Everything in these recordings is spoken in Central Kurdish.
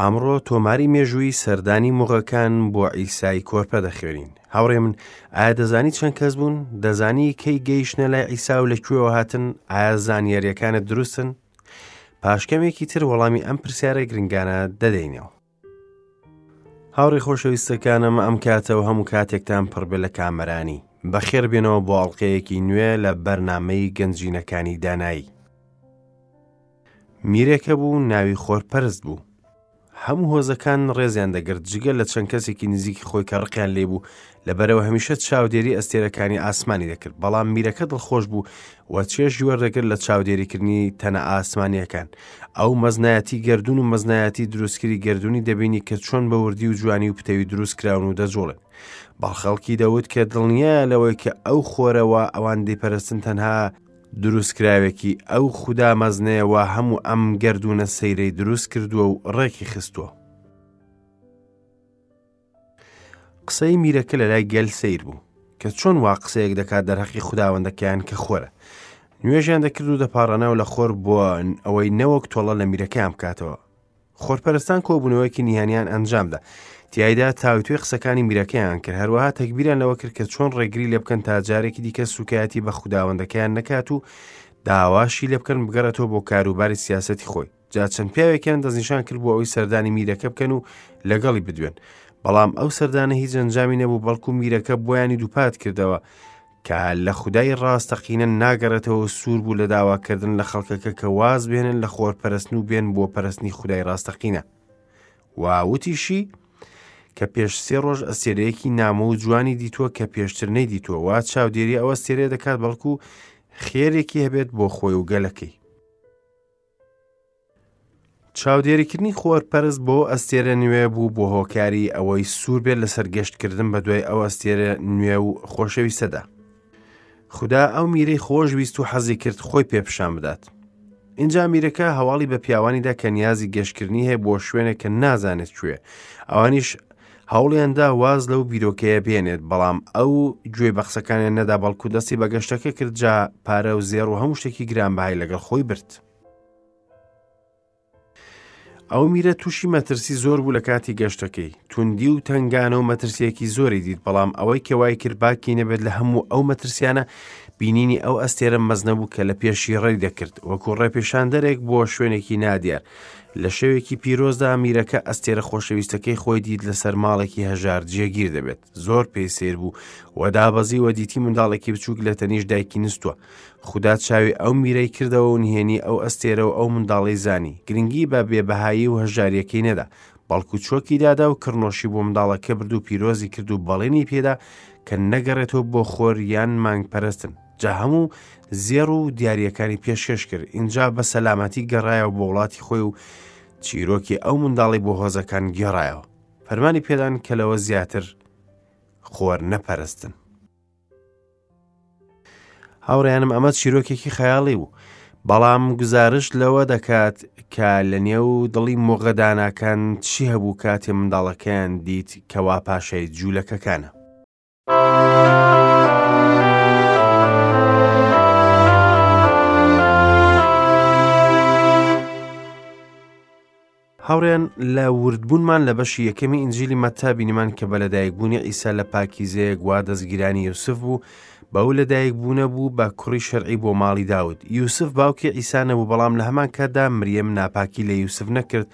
ئەمڕۆ تۆماری مێژووی سەردانی موغەکان بۆ ئیسای کۆرپە دەخوێنین هاوڕێ من ئایا دەزانی چەند کەس بوون دەزانی کەی گەیشتە لای ئیسا و لە کوێوە هاتن ئایا زانیاریەکانت دروستن پاشکەمێکی تر وەڵامی ئەم پرسیارە گرنگانە دەدەینەوە هاوڕێ خۆشەویستەکانم ئەم کاتەوە هەموو کاتێکتان پڕبێ لە کامەرانی بەخێر بێنەوە بۆ ئەڵلقەیەکی نوێ لە بەرنمەی گەنجینەکانی دانایی میرێکە بوو ناوی خۆرپەرست بوو. هەموو هۆزەکان ڕێزیان دەگرت جگە لە چەند کەسێکی نزیکی خۆی کە ڕقیان لێ بوو لەبەرەوە هەمیشە چاودێری ئەستێرەکانی ئاسمانی دەکرد بەڵام میرەکە دڵخۆش بوو و چێژی وەردەگرت لە چاودێریکردنی تەنە ئاسمانیەکان ئەو مەزنایەتی گردون و مەزنایەتی دروستکری گردونی دەبینی کە چۆن بە وردی و جوانی و پتەوی دروست کراون و دەجوڵێن بەڵخەڵکی دەوت کە دڵنیایە لەوەی کە ئەو خۆرەوە ئەوان دەیپەرستن تەنها دروستکراوێکی ئەو خودا مەزنەیە وا هەموو ئەم گردونە سەیرەی دروست کردووە و ڕێکی خستووە قسەی میرەکە لە لای گەل سیر بوو کە چۆن وا قسەیەک دەکات دەرهەقی خودداوەندەکەیان کە خۆرە نوێژیان دەکرد و دەپارانەوە لە خۆر بۆ ئەوەی نەوەک تۆڵە لە میرەکەیان بکاتەوە خۆرپەرستان کۆبوونەوەیەکی نیهانیان ئەنجامدا تایدا تاوتوێ قسەکانی میرەکەیان کرد هەروەها تەکبیران لەوە کرد کە چۆن ڕێگری لێ بکەن تا جارێکی دیکە سوکایەتی بە خودداوەندەکەیان نەکات و داواشی لێ بکەن بگەڕێتەوە بۆ کاروباری سیاستی خۆی جا چەند پیاوێکیان دەستنیشان کرد بۆ ئەوی سەردانی میرەکە بکەن و لەگەڵی بدوێن بەڵام ئەو سەردانە هیچ ئەنجامی نەبوو بەڵکو میرەکە بۆیانی دووپات کردەوە کە لە خودای ڕاستەقینە ناگەڕێتەوە سوور بوو لە داواکردن لە خەڵکەکە کە واز بێنن لە خۆر پەرستن و بێن بۆ پەرستنی خودای ڕاستەقینە واوتیشی کە پێش سێ ڕۆژ ئەستێرەیەکی نامۆ و جوانی دیتووە کە پێشتر نەیدیتووەوە چاودێری ئەوە ئەستێرێ دەکات بەڵکو خێرێکی هەبێت بۆ خۆی و گەلەکەی چاودێریکردنی خۆرپەرست بۆ ئەستێرە نوێ بوو بۆ هۆکاری ئەوەی سوور بێت لەسەر گەشتکردن بە دوای ئەو ئەستێرە نوێ و خۆشەویستەدا. خدا ئەو میرەی خۆش ویست و حەزی کرد خۆی پێ پیشان بدات. اینجا میرەکە هەواڵی بە پیاوانیدا کە نیازی گەشتکردنی هەیە بۆ شوێنێک کە نازانێت کوێ ئەوانیش هەوڵیاندا واز لەو بیرۆکەیە بێنێت بەڵام ئەو گوێ بە قسەکانیان نەدا بەڵکو دەستی بە گەشتەکە کرد جا پارە و زێڕ و هەموو شتێکی گرانبهای لەگەڵ خۆی برد. ئەو میرە تووشی مەترسی زۆر بوو لە کاتی گەشتەکەی توندی و تنگانە و مەترسیەکی زۆری دیت بەڵام ئەوەی کەوای کرد باکی نەبێت لە هەموو ئەو مەترسیانە بینینی ئەو ئەستێرە مەزنەبوو کە لە پێشی ڕێی دەکرد وەکو ڕێپێشاندەرێک بۆ شوێنێکی نادیار لە شەوێکی پیرۆزدا میرەکە ئەستێرە خۆشەویستەکەی خۆی دیت لەسەر ماڵێکی هەژار جێگیر دەبێت زۆر پێی سیر بوو و دابەزی وە دیتی منداڵێکی بچووک لە تەنیش دایکی نستووە خوددا چاوی ئەو میرەی کردەوە و نهێنی ئەو ئەستێرە و ئەو منداڵی زانی گرنگی بە بێبەهایی و هەژاریەکەی نەدا بەڵکو چۆکی دادا و کڕنۆشی بۆ منداڵەکە برد و پیرۆزی کرد و بەڵێنی پێدا کە نەگەڕێتەوە بۆ خۆر یان مانگ پەرستن جا هەموو زێڕ و دیارەکانی پێشکەش کرد ئینجا بە سەلامەتی گەڕایەوە بۆ وڵاتی خۆی و چیرۆکی ئەو منداڵی بۆ هۆزەکان گێڕایەوە فەرمانی پێدان کە لەوە زیاتر خۆر نەپەرستن هاوڕیانم ئەمە چیرۆکێکی خەیاڵی بوو بەڵام گزارش لەوە دەکات کە لە نێو دڵی مۆغەدانەکان چی هەبوو کاتێ منداڵەکەیان دیت کەوا پاشای جوولەکەکانە هاوڕێن لە وردبوونمان لە بەشی یەکەمی ئینجیلی مەتا بینیمان کە بە لەدایکبوونی ئیسا لە پاکیزەیەک وا دەستگیرانی یوسف بوو بە و لەدایک بوونە بوو بە کوڕی شەرعی بۆ ماڵی داوت یوسف باوکی ئیسانە بوو بەڵام لە هەمان کاتدا مریم ناپاکی لە یوسف نەکرد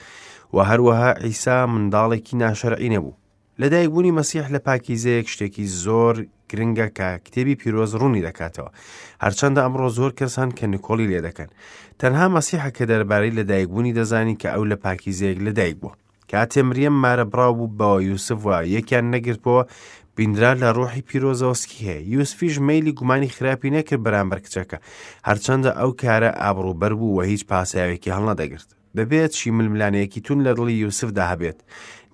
و هەروەها ئیسا منداڵێکی ناشەرعی نەبوو لەدایکبوونی مەسیح لە پاکیزەیەک شتێکی زۆر گرنگە کە کتێبی پیرۆز ڕوونی دەکاتەوە هەرچەندە ئەمڕۆ زۆر کەس هەن کە نکۆڵی لێ دەکەن تەنها مەسیحە کە دەربارەی لەدایکبوونی دەزانی کە ئەو لە پاکیزەیەک لەدایک بووە کاتێ مریەم مارە بڕاو بوو بەوە یوسف وە یەکیان نەگرتەوە بیندرا لە ڕۆحی پیرۆزەوەسکی هەیە یوسفیش مەیلی گومانی خراپی نەکرد بەرامبەر کچەکە هەرچەندە ئەو کارە ئابڕوبەر بوو وە هیچ پاساوێکی هەڵنەدەگرت بەبێ چی ململانێیەکی تون لە دڵی یوسفدا هەبێت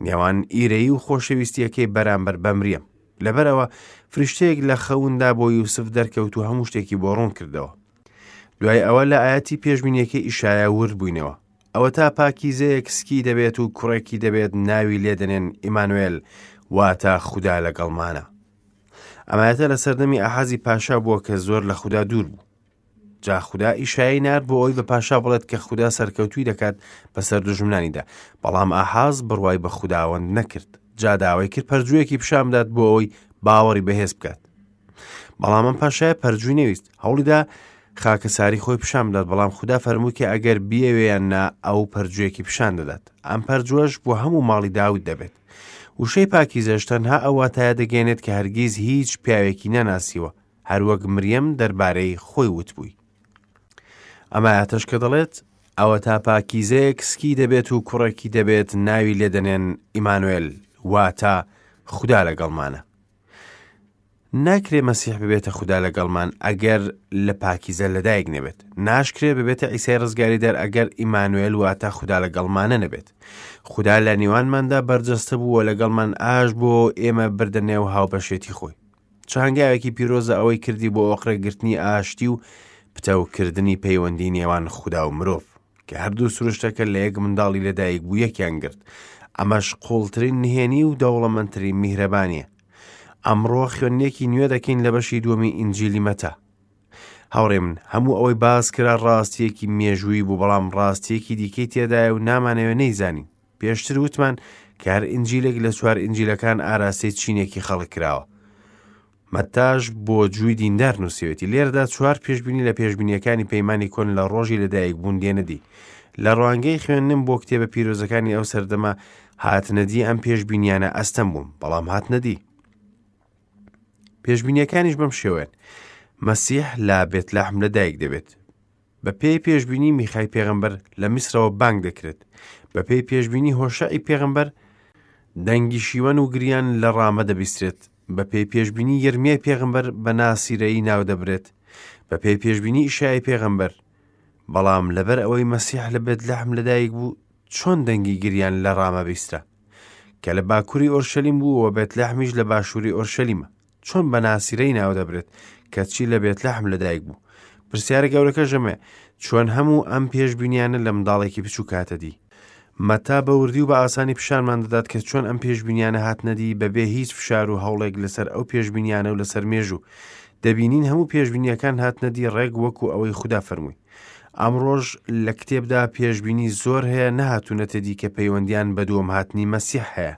نێوان ئیرەیی و خۆشەویستیەکەی بەرامبەر بەمریەم لەبەرەوە فریشتەیەک لە خەوندا بۆ یوسف دەرکەوت و هەموو شتێکی بۆ ڕوون کردەوە دوای ئەوە لە ئاەتی پێشبینیەکەی ئیشایە ورد بووینەوە ئەوە تا پاکیزەیەک سکی دەبێت و کوڕێکی دەبێت ناوی لێدەنێن ئیمانوێل واتە خوددا لەگەڵمانە ئەمایەتە لە سەردەمی ئاحازی پاشا بووە کە زۆر لە خوددا دوور بوو جا خودا ئیشایی نارد بۆ ئەوی بە پاشا بڵێت کە خودا سەرکەوتوی دەکات بەسەر دژمنانیدا بەڵام ئاحاز بڕوای بە خودداوەند نەکرد جا داوای کرد پەرجوویەکی پیشامدات بۆ ئەوی باوەڕی بەهێز بکات بەڵام ئەم پاشای پەرجووی نەویست هەوڵیدا خاکە ساری خۆی پیشان بدات بەڵام خوددا فەرمووکە ئەگەر بیەوێیان نا ئەو پەرجوێکی پیشان دەدات ئەم پەرجوەش بۆ هەموو ماڵی داود دەبێت وشەی پاکیزەش تەنها ئەوە تایا دەگەێنێت کە هەرگیز هیچ پیاوێکی نەناسیوە هەروەک مریەم دەربارەی خۆی وتبووی. ئەمایاتەش کە دەڵێت ئەوەتا پاکیزەیەک سکی دەبێت و کوڕێکی دەبێت ناوی لێدەنێن ئیمانوێل واتە خوددا لەگەڵمانە. ناکرێ مەسیح ببێتە خوددا لەگەڵمان ئەگەر لە پاکیزە لەدایک نەبێت ناشکرێ ببێتە ئیسای ڕزگاری دەر ئەگەر ئیمانوێل واتە خوددا لەگەڵمانە نەبێت خوددا لە نێوانماندا بەرجەستە بووە لەگەڵمان ئاش بۆ ئێمە بردە نێو هاوبەشێتی خۆی چ هەنگاوێکی پیرۆزە ئەوەی کردی بۆ ئۆقرەگرتنی ئاشتی و پتەوکردنی پەیوەندی نێوان خودا و مرۆڤ کە هەردوو سروشتەکە لە یەک منداڵی لەدایک بوو یەکیان گرت ئەمەش قوڵترین نهێنی و دەوڵەمەندترین میهرەبانیە ئەمڕۆ خوێندنێکی نوێ دەکەین لە بەشی دووەمی ئینجیلی مەتا هاوڕێ من هەموو ئەوەی باس کرا ڕاستیەکی مێژووی بوو بەڵام ڕاستیەکی دیکەی تێدایە و نامانەوێ نەیزانین پێشتر وتمان کە هەر ئینجیلێک لە چوار ئینجیلەکان ئاراستەی چینێکی خەڵک کراوە. مەتاش بۆ جووی دیندار نووسێتی لێردا چوار پێشببینی لە پێشببینیەکانی پەیمانانی کۆن لە ڕۆژی لەدایک بوون دێنەدی لە ڕوانگەی خوێندنم بۆ کتێبە پیرۆزەکانی ئەو سەردەمە هاتنەدی ئەم پێشببینیانە ئەستەم بووم بەڵام هاتنەدی پێشببینیەکانیش بەم شێوێن مەسیح لە بێتلاحم لە دایک دەبێت بە پێی پێشبینی میخای پێغمبەر لە میسرەوە بانگ دەکرێت بە پێی پێشبینی هۆشەعی پێغمبەر دەنگی شیوەن و گریان لە ڕامە دەبیسترێت بە پێی پێشببینی یەرمیای پێغمبەر بە ناسیرەی ناو دەبرێت بە پێی پێشببینی ئیشای پێغمبەر بەڵام لەبەر ئەوەی مەسیح لە بێت لەحم لەدایک بوو چۆن دەنگی گریان لە ڕامە بیسترا کە لە باکووری ئۆرشەلیم بووەوە بێت لەحمیش لە باشووری ئۆرشەلیمە چۆن بە ناسیرەی ناو دەبرێت کەچی لە بێت لەحم لەدایک بوو پرسیارە گەورەکە ژەمێ چۆن هەموو ئەم پێشببینیانە لە منداڵێکی بچوو کاتەدی مەتا بە وردی و بە ئاسانی پیشانمان دەدات کە چۆن ئەم پێشببینیانە هاتنەدی بەبێ هیچ فشار و هەوڵێک لەسەر ئەو پێشببینیانە و لەسەر مێژوو دەبینین هەموو پێشببینیەکان هاتنەدی ڕێک وەکو ئەوەی خوددا فەرمووی ئەمڕۆژ لە کتێبدا پێشببینی زۆر هەیە نەهاتوونەتەدی کە پەیوەندیان بە دووەم هاتنی مەسیح هەیە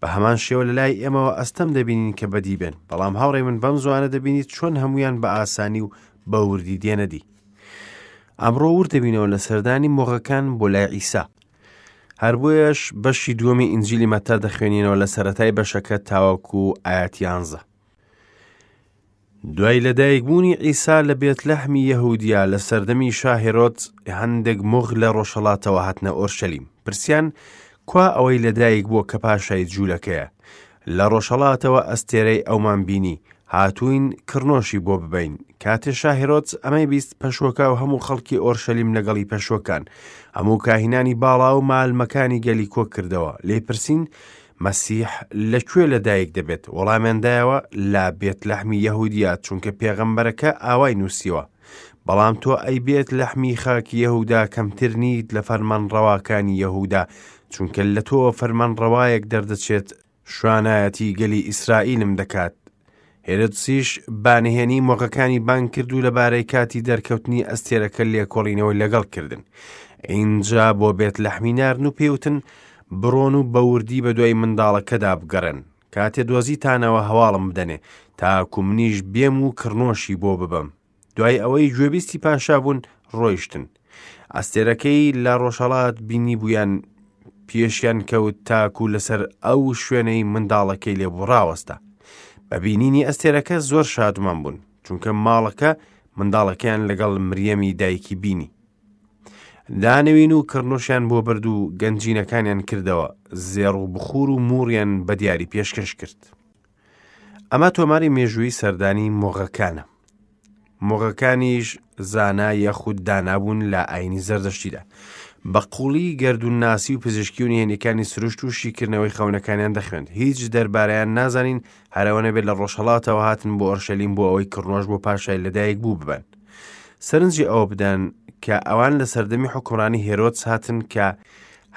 بە هەمان شێوە لە لای ئێمەوە ئەستەم دەبینین کە بەدی بێن بەڵام هاوڕێ من بەم زوانە دەبینیت چۆن هەمویان بە ئاسانی و بە وردی دێنەدی ئەمڕۆ ور دەبینەوە لە سەردانی مۆغەکان بۆ لای ئیسا هەر بۆیەش بەشی دووەمی ئینجلی مەتا دەخوێنینەوە لە سەتای بەشەکە تاوەکو ئاەتیانزە دوای لەدایکبوونی عیسا لە بێتلەحمی یەهوودیا لە سەردەمی شا هێرۆدس، هەندێک مۆغ لە ڕۆژهەڵاتەوە هاتنە ئۆرشەلیم. پرسیان، کوا ئەوەی لەدایک بووە کە پاشای جوولەکەیە؟ لە ڕۆژهەڵاتەوە ئەستێرەی ئەومان بینی، هاتووین کڕنۆشی بۆ ببەین. کاتێ شا هێرۆدس ئەمەی بیست، پەشوەکە و هەموو خەڵکی ئۆرشەلیم لەگەڵی پەشوەکان، هەموو کاهینانی باڵا و مالمەکانی گەلی کۆ کردەوە. لێی پرسین، مەسیح لە کوێ لە دایک دەبێت؟ وەڵامیان دایەوە، لە بێت لەحمی یەهودیا، چونکە پێغەمبەرەکە ئاوای نووسیوە. بەڵام تۆ ئەی بێت لەحمی خاک یەهودا کەمتر نیت لە فەرمان ڕەواکانی یەهودا، چونکە لە تۆوە فەرمان ڕەوایەک دەردەچێت شوانایەتی گەلی ئیسرائیلم دەکات. هێرۆدسیش با نهێنی مۆقەکانی بانگ کرد و لەبارەی کاتی دەرکەوتنی ئەستێرەکە لێکۆڵینەوەی لەگەڵ کردن. ئینجا بۆ بێت لەحمی نارن و پێوتن بڕۆن و بەوردی بە دوای منداڵەکەدا بگەڕێن. کاتێ دۆزی تانەوە هەواڵم بدەنێ تاکو منیش بێم و کڕنۆشی بۆ ببم دوای ئەوەی گوێبیستی پاشا بوون ڕۆیشتن ئەستێرەکەی لە ڕۆژهڵات بینی بوویان پێشیان کەوت تاکو لەسەر ئەو شوێنەی منداڵەکەی لێ بوو ڕاوەستا بە بینینی ئەستێرەکە زۆر شادمان بوون چونکە ماڵەکە منداڵەکەیان لەگەڵ مریەمی دایکی بینی دانەوین و کڕنوشیان بۆ برد و گەنجینەکانیان کردەوە زێڕ و بخور و موڕیان بە دیاری پێشکەش کرد ئەمە تۆماری مێژووی سەردانی مۆغەکانە مۆغەکانیش زانا یاخود دانابوون لە ئاینی زەردەشتیدا بە قوڵی گردون ناسی و پزیشکی و نهێنەکانی سروشت و شیکردنەوەی خەونەکانیان دەخوێند هیچ دەربارەیان نازانین هەرەوەنە بێت لە ڕۆژهڵاتەوە هاتن بۆ ئۆرشەلیم بۆ ئەوەی کڕنۆش بۆ پاشای لەدایک بوو ببن سەرنجی ئەوە بدەن کە ئەوان لە سەردەمی حکوڕانی هێرۆت هاتن کە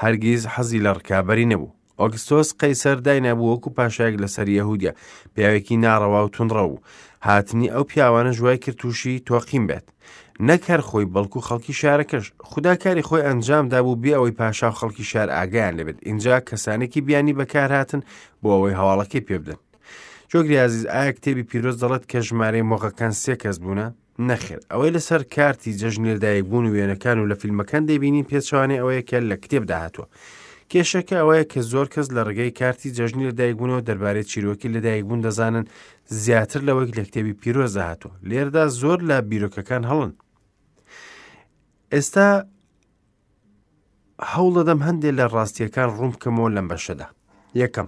هەرگیز حەزی لە ڕکابەری نەبوو ئۆگستۆس قەیسەر داینابوو وەکو پاشایەک لەسەر یەهودیا پیاوێکی ناڕەوا و تونڕە و هاتنی ئەو پیاوانە ژوای کرد تووشی تۆقیم بێت نەک هەر خۆی بەڵکو خەڵکی شارەکەش خدا کاری خۆی ئەنجام دابوو بێ ئەوەی پاشا و خەڵکی شار ئاگیان لەبێت اینجا کەسانێکی بیانی بەکار هاتن بۆ ئەوەی هەواڵەکەی پێبدەن جۆگریازیز ئایا کتێبی پیرۆز دەڵێت کە ژمارەی مۆغەکان سێ کەس بوونە نەخێر ئەوەی لەسەر کارتی جەژنی لەدایکبوون و وێنەکان و لە فیلمەکان دەبینین پێچوانەی ئەوەیە کە لە کتێبدا هاتووە. کێشەکە ئەوەیە کە زۆر کەس لە ڕێگەی کارتی جەژنی لەدایکبوونەوە دەربارەی چیرۆکی لەدایکبوون دەزانن زیاتر لەوەی لە کتێبی پیرۆزدا هاتووە لێردا زۆر لە بیرۆکەکان هەڵن. ئێستا هەوڵ دەدەم هەندێک لە ڕاستیەکان ڕوون بکەمەوە لەم بەشەدا یەکەم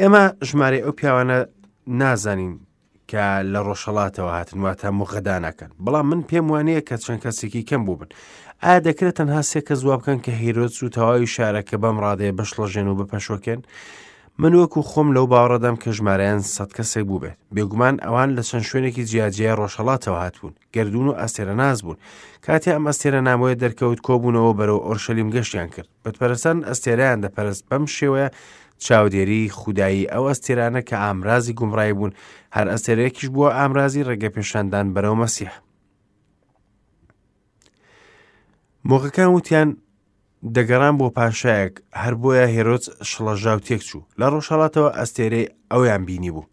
ئێمە ژمارەی ئەو پیاوانە نازانین کە لە ڕۆژهڵاتەوە هاتن واتە مغدانەکەن بەڵام من پێم وانەیە کە چەند کەسێکی کەم بوو بن ئا دەکرێت تەنها سێ کە زوا بکەن کە هیرۆت و تەواوی شارەکە بەم ڕادەیە بەشڵەژێن و بپەشۆکێن من وەکو خۆم لەو باوەڕدەم کە ژمارەیان سەد کەسێک بووبێت بێگومان ئەوان لە چەند شوێنێکی جیاجیا ڕۆژهڵاتەوە هاتوون گەردوون و ئەستێرە ناز بوون کاتێ ئەم ئەستێرە نامۆیە دەرکەوت کۆبوونەوە بەرەوە ئۆرشەلیم گەشتیان کرد بەپەرستان ئەستێرەیان دەپەرست بەم شێوەیە چاودێری خودایی ئەو ئەستێرانە کە ئامرازی گومڕای بوون هەر ئەستێرەیەکیش بووە ئامرازی ڕێگە پێشاندان بەرەو مەسیح مۆغەکان وتیان دەگەڕان بۆ پاشایەک هەر بۆیە هێرۆدس شڵەژاو تێکچوو لە ڕۆژهەڵاتەوە ئەستێرەی ئەویان بینی بوو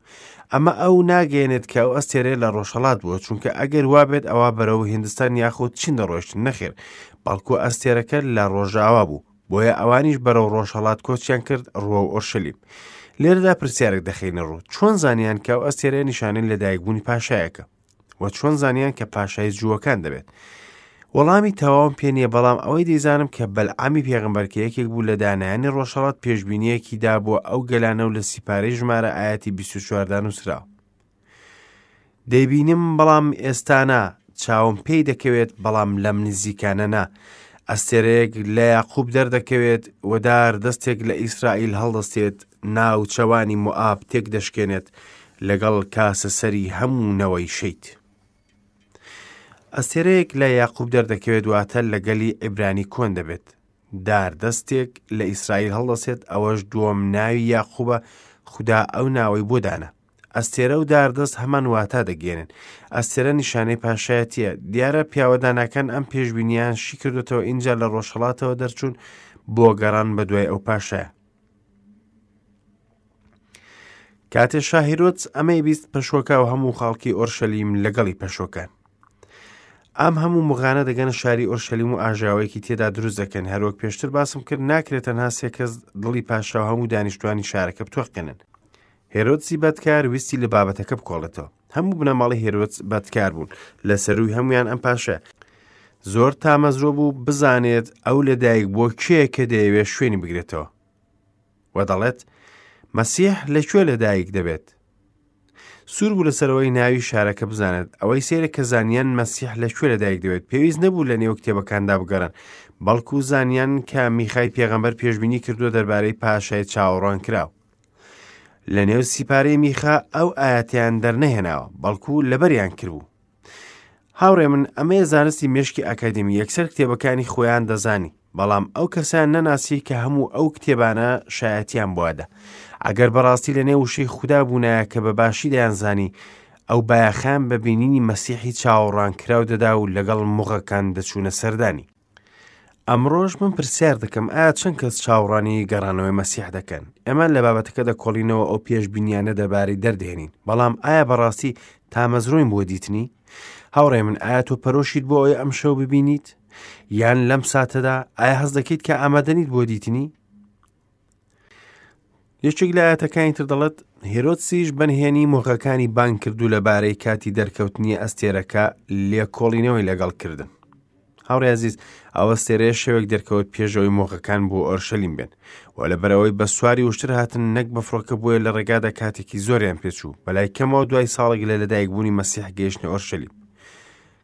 ئەمە ئەو ناگەێنێت کە ئەو ئەستێرەی لە ڕۆژهڵات بووە چونکە ئەگەر وابێت ئەوە بەرەو هندستان یاخود چین دەڕۆشتن نەخێر بەڵکو ئەستێرەکە لە ڕۆژاوا بوو بۆیە ئەوانیش بەرەو ڕۆژهڵات کۆچیان کرد ڕوە و ئۆرشەلیم لێرەدا پرسیارێک دەخینە ڕوو چۆن زانیان کە ئەو ئەستێرە نیشانەی لەدایکبوونی پاشایەکە و چۆن زانیان کە پاشای جووەکان دەبێت وەڵامی تەواوم پێ نییە بەڵام ئەوەی دەیزانم کە بەلعامی پێغمبەر کە یەکێک بوو لە دانایانی ڕۆژهەڵات پێشببینیەکی دا بووە ئەو گەلانە و لە سیپارەی ژمارە ئاەتی 24دا نووسراوە دەیبینم بەڵام ئێستانا چاوم پێی دەکەوێت بەڵام لەم نزیکانەنا ئەستێرەیەک لە یاقوب دەردەکەوێت وەدار دەستێک لە ئیسرائیل هەڵدەستێت ناوچەوانی موآب تێک دەشکێنێت لەگەڵ کاسە سەری هەموو نەوەی شیت. ئەستێرەیەک لە یاقوب دەردەکەوێت واتە لە گەلی ئیبرانی کۆن دەبێت دار دەستێک لە ئیسرائیل هەڵدەسێت ئەوەش دووەم ناوی یاقوبە خدا ئەو ناوەی بۆ دانا ئەستێرە و داردەست هەمان واتا دەگەێنن ئەستێرە نیشانەی پاشایەتە دیارە پیاوەدانەکان ئەم پێشببینیان شیکردێتەوە ئینجا لە ڕۆژهڵاتەوە دەرچوون بۆ گەڕان بە دوای ئەو پاشایە کاتێ شاهیرۆت ئەمەی بیست پەشۆکە و هەموو خاڵکی ئۆرشەلیم لەگەڵی پەشۆکان ئەم هەموو مغانە دەگەنە شاری ئۆرشەلیم و ئاژاوەیەکی تێدا دروست دەکەن هەروەک پێشتر باسم کرد ناکرێت تەنها سێکەس دڵی پاشا و هەموو دانیشتوانی شارەکە بتوەقێنن هێرۆدسی بەدکار ویستی لە بابەتەکە بکۆڵێتەوە هەموو بنەماڵی هێرۆدس بەدکار بوون لە سەروی هەمویان ئەم پاشە زۆر تامەزرۆ بوو بزانێت ئەو لەدایک بۆ کێ کە دەیەوێت شوێنی بگرێتەوە و دەڵێت مەسیح لەکوێ لەدایک دەبێت سوور بوو لەسەرەوەی ناوی شارەکە بزانێت ئەوەی سێرە کە زانیان مەسیح لە کوێ لەدایک دەوێت پێویست نەبوو لە نێو کتێبەکاندا بگەڕن بەڵکو زانیان کە میخای پێغەمبەر پێشببینی کردووە دەربارەی پاشای چاوەڕوان کراوە لە نێو سیپارەی میخا ئەو ئاەتیان دەرنەهێناوە بەڵکو لەبەریان کردبوو هاوڕێ من ئەمەیە زانستی مشکی ئەکادمی یەکسەر کتێبەکانی خۆیان دەزانی بەڵام ئەو کەسیان نەناسی کە هەموو ئەو کتێبانە شایەتیان بوادا ئەگەر بەڕاستی لە نێوشەی خوددا بوونایە کە بە باشی دەیانزانی ئەو بایەخان بە بینینی مەسیحی چاوەڕان کراو دەدا و لەگەڵ مغەکان دەچوونە سەردانی ئەمڕۆش من پرسیار دەکەم ئایا چەند کەس چاوڕانی گەڕانەوەی مەسیح دەکەن ئەمان لە بابەتەکە دەکۆڵینەوە ئەو پێش بینیانە دەبارەی دەردێنین بەڵام ئایا بەڕاستی تامەزرۆین بۆ دیتنی هاوڕێ من ئایا تۆ پەرۆشیت بۆ ئەوی ئەم شەو ببینیت یان لەم ساتەدا ئایا هەز دەکەیت کە ئامادەنیت بۆ دیتنی یەکێک لە ئاەتەکانی تر دەڵێت هێرۆسیش بەنهێنی مۆغەکانی بان کردو لەبارەی کاتی دەرکەوتنی ئەستێرەکە لێکۆڵینەوەی لەگەڵ کردن هاوڕێزیز ئەوە سێرێ شەوێک دەرکەوت پێشەوەی مۆغەکان بۆ ئۆرشەلیم بێن و لە بەرەوەی بە سواری وشتر هاتن نەک بە فڕۆکە بووە لە ڕێگادا کاتێکی زۆریان پێچوو بەلای کەمەوە دوای ساڵێک لە لەدایکبوونی مەسیح گەیشتە ئۆرشەلیم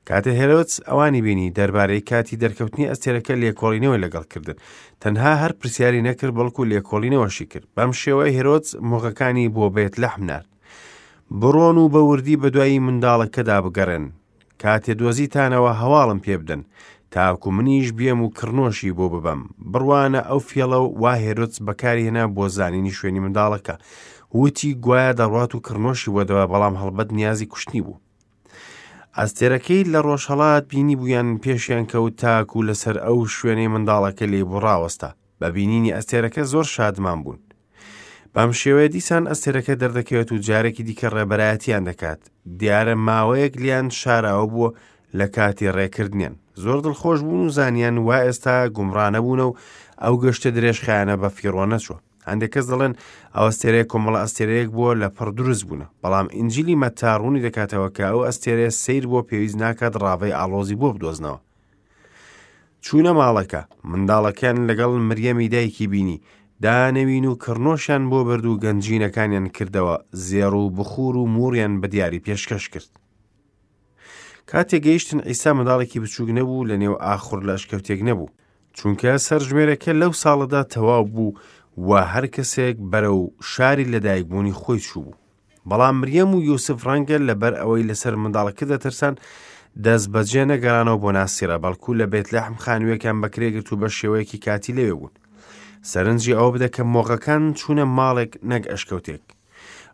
کاتێ هێرۆدس ئەوانی بینی دەربارەی کاتی دەرکەوتنی ئەستێرەکە لێکۆڵینەوەی لەگەڵ کردن تەنها هەر پرسیاری نەکرد بەڵکو لێکۆڵینەوەشی کرد بەم شێوەی هێرۆدس مۆغەکانی بۆ بێت لەحم نارد بڕۆن و بەوردی بەدوایی منداڵەکەدا بگەڕێن کاتێ دۆزیتانەوە هەواڵم پێ بدەن تاکو منیش بێم و کڕنۆشی بۆ ببەم بڕوانە ئەو فێڵە و وا هێرۆدس بەکاری هێنا بۆ زانینی شوێنی منداڵەکە وتی گوایە دەڕات و کڕنۆشی بۆ دەوە بەڵام هەڵبەت نیازی کوشتنی بوو ئەستێرەکەی لە ڕۆژهەڵات بینی بوویان پێشیان کەوت تاک و لەسەر ئەو شوێنەی منداڵەکە لێ بۆ ڕاوەستا بە بینینی ئەستێرەکە زۆر شادمان بوون بەم شێوەیە دیسان ئەستێرەکە دەردەکەوێت و جارێکی دیکە ڕێبەرایەتیان دەکات دیارە ماوەیەک لیان شاراوە بووە لە کاتی ڕێکردنیان زۆر دڵخۆش بوون و زانیان وا ئێستا گومڕانە بوونە و ئەو گەشتە درێژخایانە بە فیڕۆ نەچوە هەندێک کەس دەڵێن ئەو ئەستێرەیە کۆمەڵە ئەستێرەیەک بووە لە پڕ دروست بوون بەڵام ئینجلی مەتا ڕوونی دەکاتەوە کە ئەو ئەستێرەیە سیر بۆ پێویست ناکات ڕاوی ئاڵۆزی بۆ بدۆزنەوە چوونە ماڵەکە منداڵەکەیان لەگەڵ مریەمی دایکی بینی دانەوین و کڕنۆشیان بۆ برد و گەنجینەکانیان کردەوە زێڕ و بخور و موریان بە دیاری پێشکەش کرد کاتێک گەیشتن ئیسا منداڵێکی بچووک نەبوو لە نێو ئاخور لە ئەشکەوتێک نەبوو چونکە سەرژمێرەکە لەو ساڵەدا تەواو بوو و هەر کەسێک بەرە و شاری لەدایکبوونی خۆی چوو بوو بەڵام مریەم و یوسف ڕەنگە لەبەر ئەوەی لەسەر منداڵەکە دەترسان دەست بەجێ نەگەرانەوە بۆ ناسیرە بەڵکو لە بێت لەحم خانوویەکان بەکرێگرت و بە شێوەیەکی کاتی لەوێ بوون سەرنجی ئەوە بدە کە مۆغەکان چوونە ماڵێک نەک ئەشکەوتێک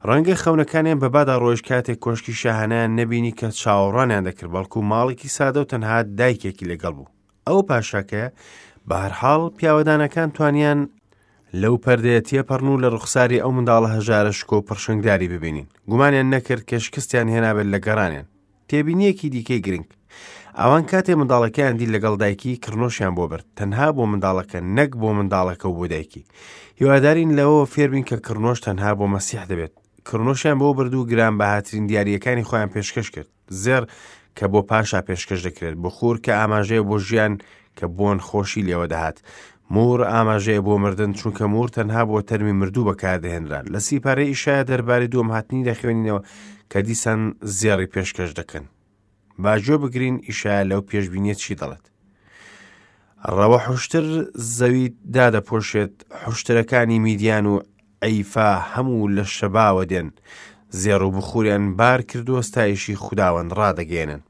ڕەنگە خەونەکانیان بە بادا ڕۆژ کاتێک کۆشکی شاهانیان نەبینی کە چاوەڕانیان دەکرد بەڵکو ماڵێکی سادە و تەنها دایکێکی لەگەڵ بوو ئەو پاشاکەیە بەهرحاڵ پیاوەدانەکان توانیان لەو پەردەیە تێپەڕن و لە ڕوخساری ئەو منداڵە هەژارە شکۆ پڕشنگداری ببینین گومانیان نەکرد کە شکستیان هێنابێت لە گەڕانیان تێبینیەکی دیکەی گرنگ ئەوان کاتێ منداڵەکەیان دی لەگەڵ دایکی کڕنۆشیان بۆ برد تەنها بۆ منداڵەکە نەک بۆ منداڵەکە و بۆ دایکی هیوادارین لەوە فێربین کە کڕنۆش تەنها بۆ مەسیح دەبێت کڕنۆشیان بۆ برد و گران بە هاترین دیارریەکانی خۆیان پێشکەش کرد زێر کە بۆ پاشا پێشکەش دەکرێت بخور کە ئاماژەیە بۆ ژیان کە بۆن خۆشی لێوە دەهات مور ئاماژەیە بۆ مردن چونکە مور تەنها بۆ تەرمی مردوو بەکاردەهێنران لە سیپارەی ئیشایە دەربارەی دووەم هاتنی دەخوێنینەوە کە دیسان زێڕی پێشکەش دەکەن باجۆ بگرین ئیشایە لەو پێشببینیە چی دەڵێت ڕەوە حشتر زەوی دادەپۆشێت حشتەکانی میدیان و ئەیفا هەموو لە شەباوە دێن زێڕ و بخوریان بار کردووە ستایشی خودداوەند ڕادەگەێنن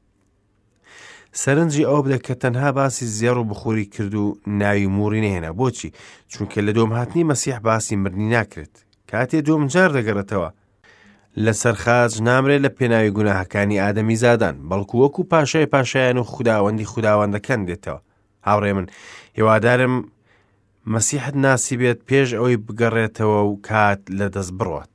سەرنجی ئەوە بدە کە تەنها باسی زێڕ و بخوری کرد و ناوی موڕی نێنە بۆچی چونکە لە دۆمهاتنی مەسیح باسی مردنی ناکرێت کاتێ دۆمجار دەگەڕێتەوە لەسەر خاج نامرێت لە پێناوی گوناهەکانی ئادەمی زادان بەڵکو وەکو پاشای پاشایان و خودداوەندی خودداوەندەکەن دێتەوە هاوڕێ من هێوادارم مەسیحت ناسی بێت پێش ئەوەی بگەڕێتەوە و کات لە دەست بڕات.